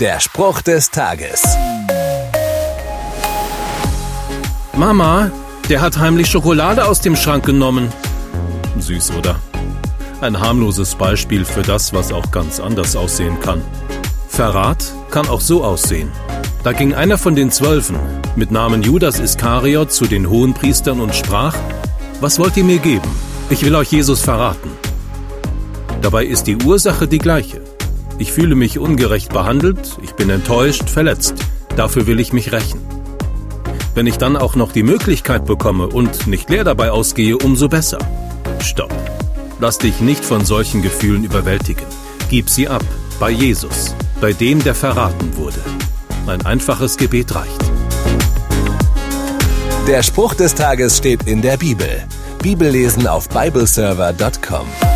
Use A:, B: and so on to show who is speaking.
A: Der Spruch des Tages.
B: Mama, der hat heimlich Schokolade aus dem Schrank genommen. Süß, oder? Ein harmloses Beispiel für das, was auch ganz anders aussehen kann. Verrat kann auch so aussehen. Da ging einer von den Zwölfen mit Namen Judas Iskariot zu den Hohenpriestern und sprach, was wollt ihr mir geben? Ich will euch Jesus verraten. Dabei ist die Ursache die gleiche. Ich fühle mich ungerecht behandelt, ich bin enttäuscht, verletzt. Dafür will ich mich rächen. Wenn ich dann auch noch die Möglichkeit bekomme und nicht leer dabei ausgehe, umso besser. Stopp. Lass dich nicht von solchen Gefühlen überwältigen. Gib sie ab, bei Jesus, bei dem, der verraten wurde. Ein einfaches Gebet reicht.
A: Der Spruch des Tages steht in der Bibel. Bibellesen auf bibleserver.com.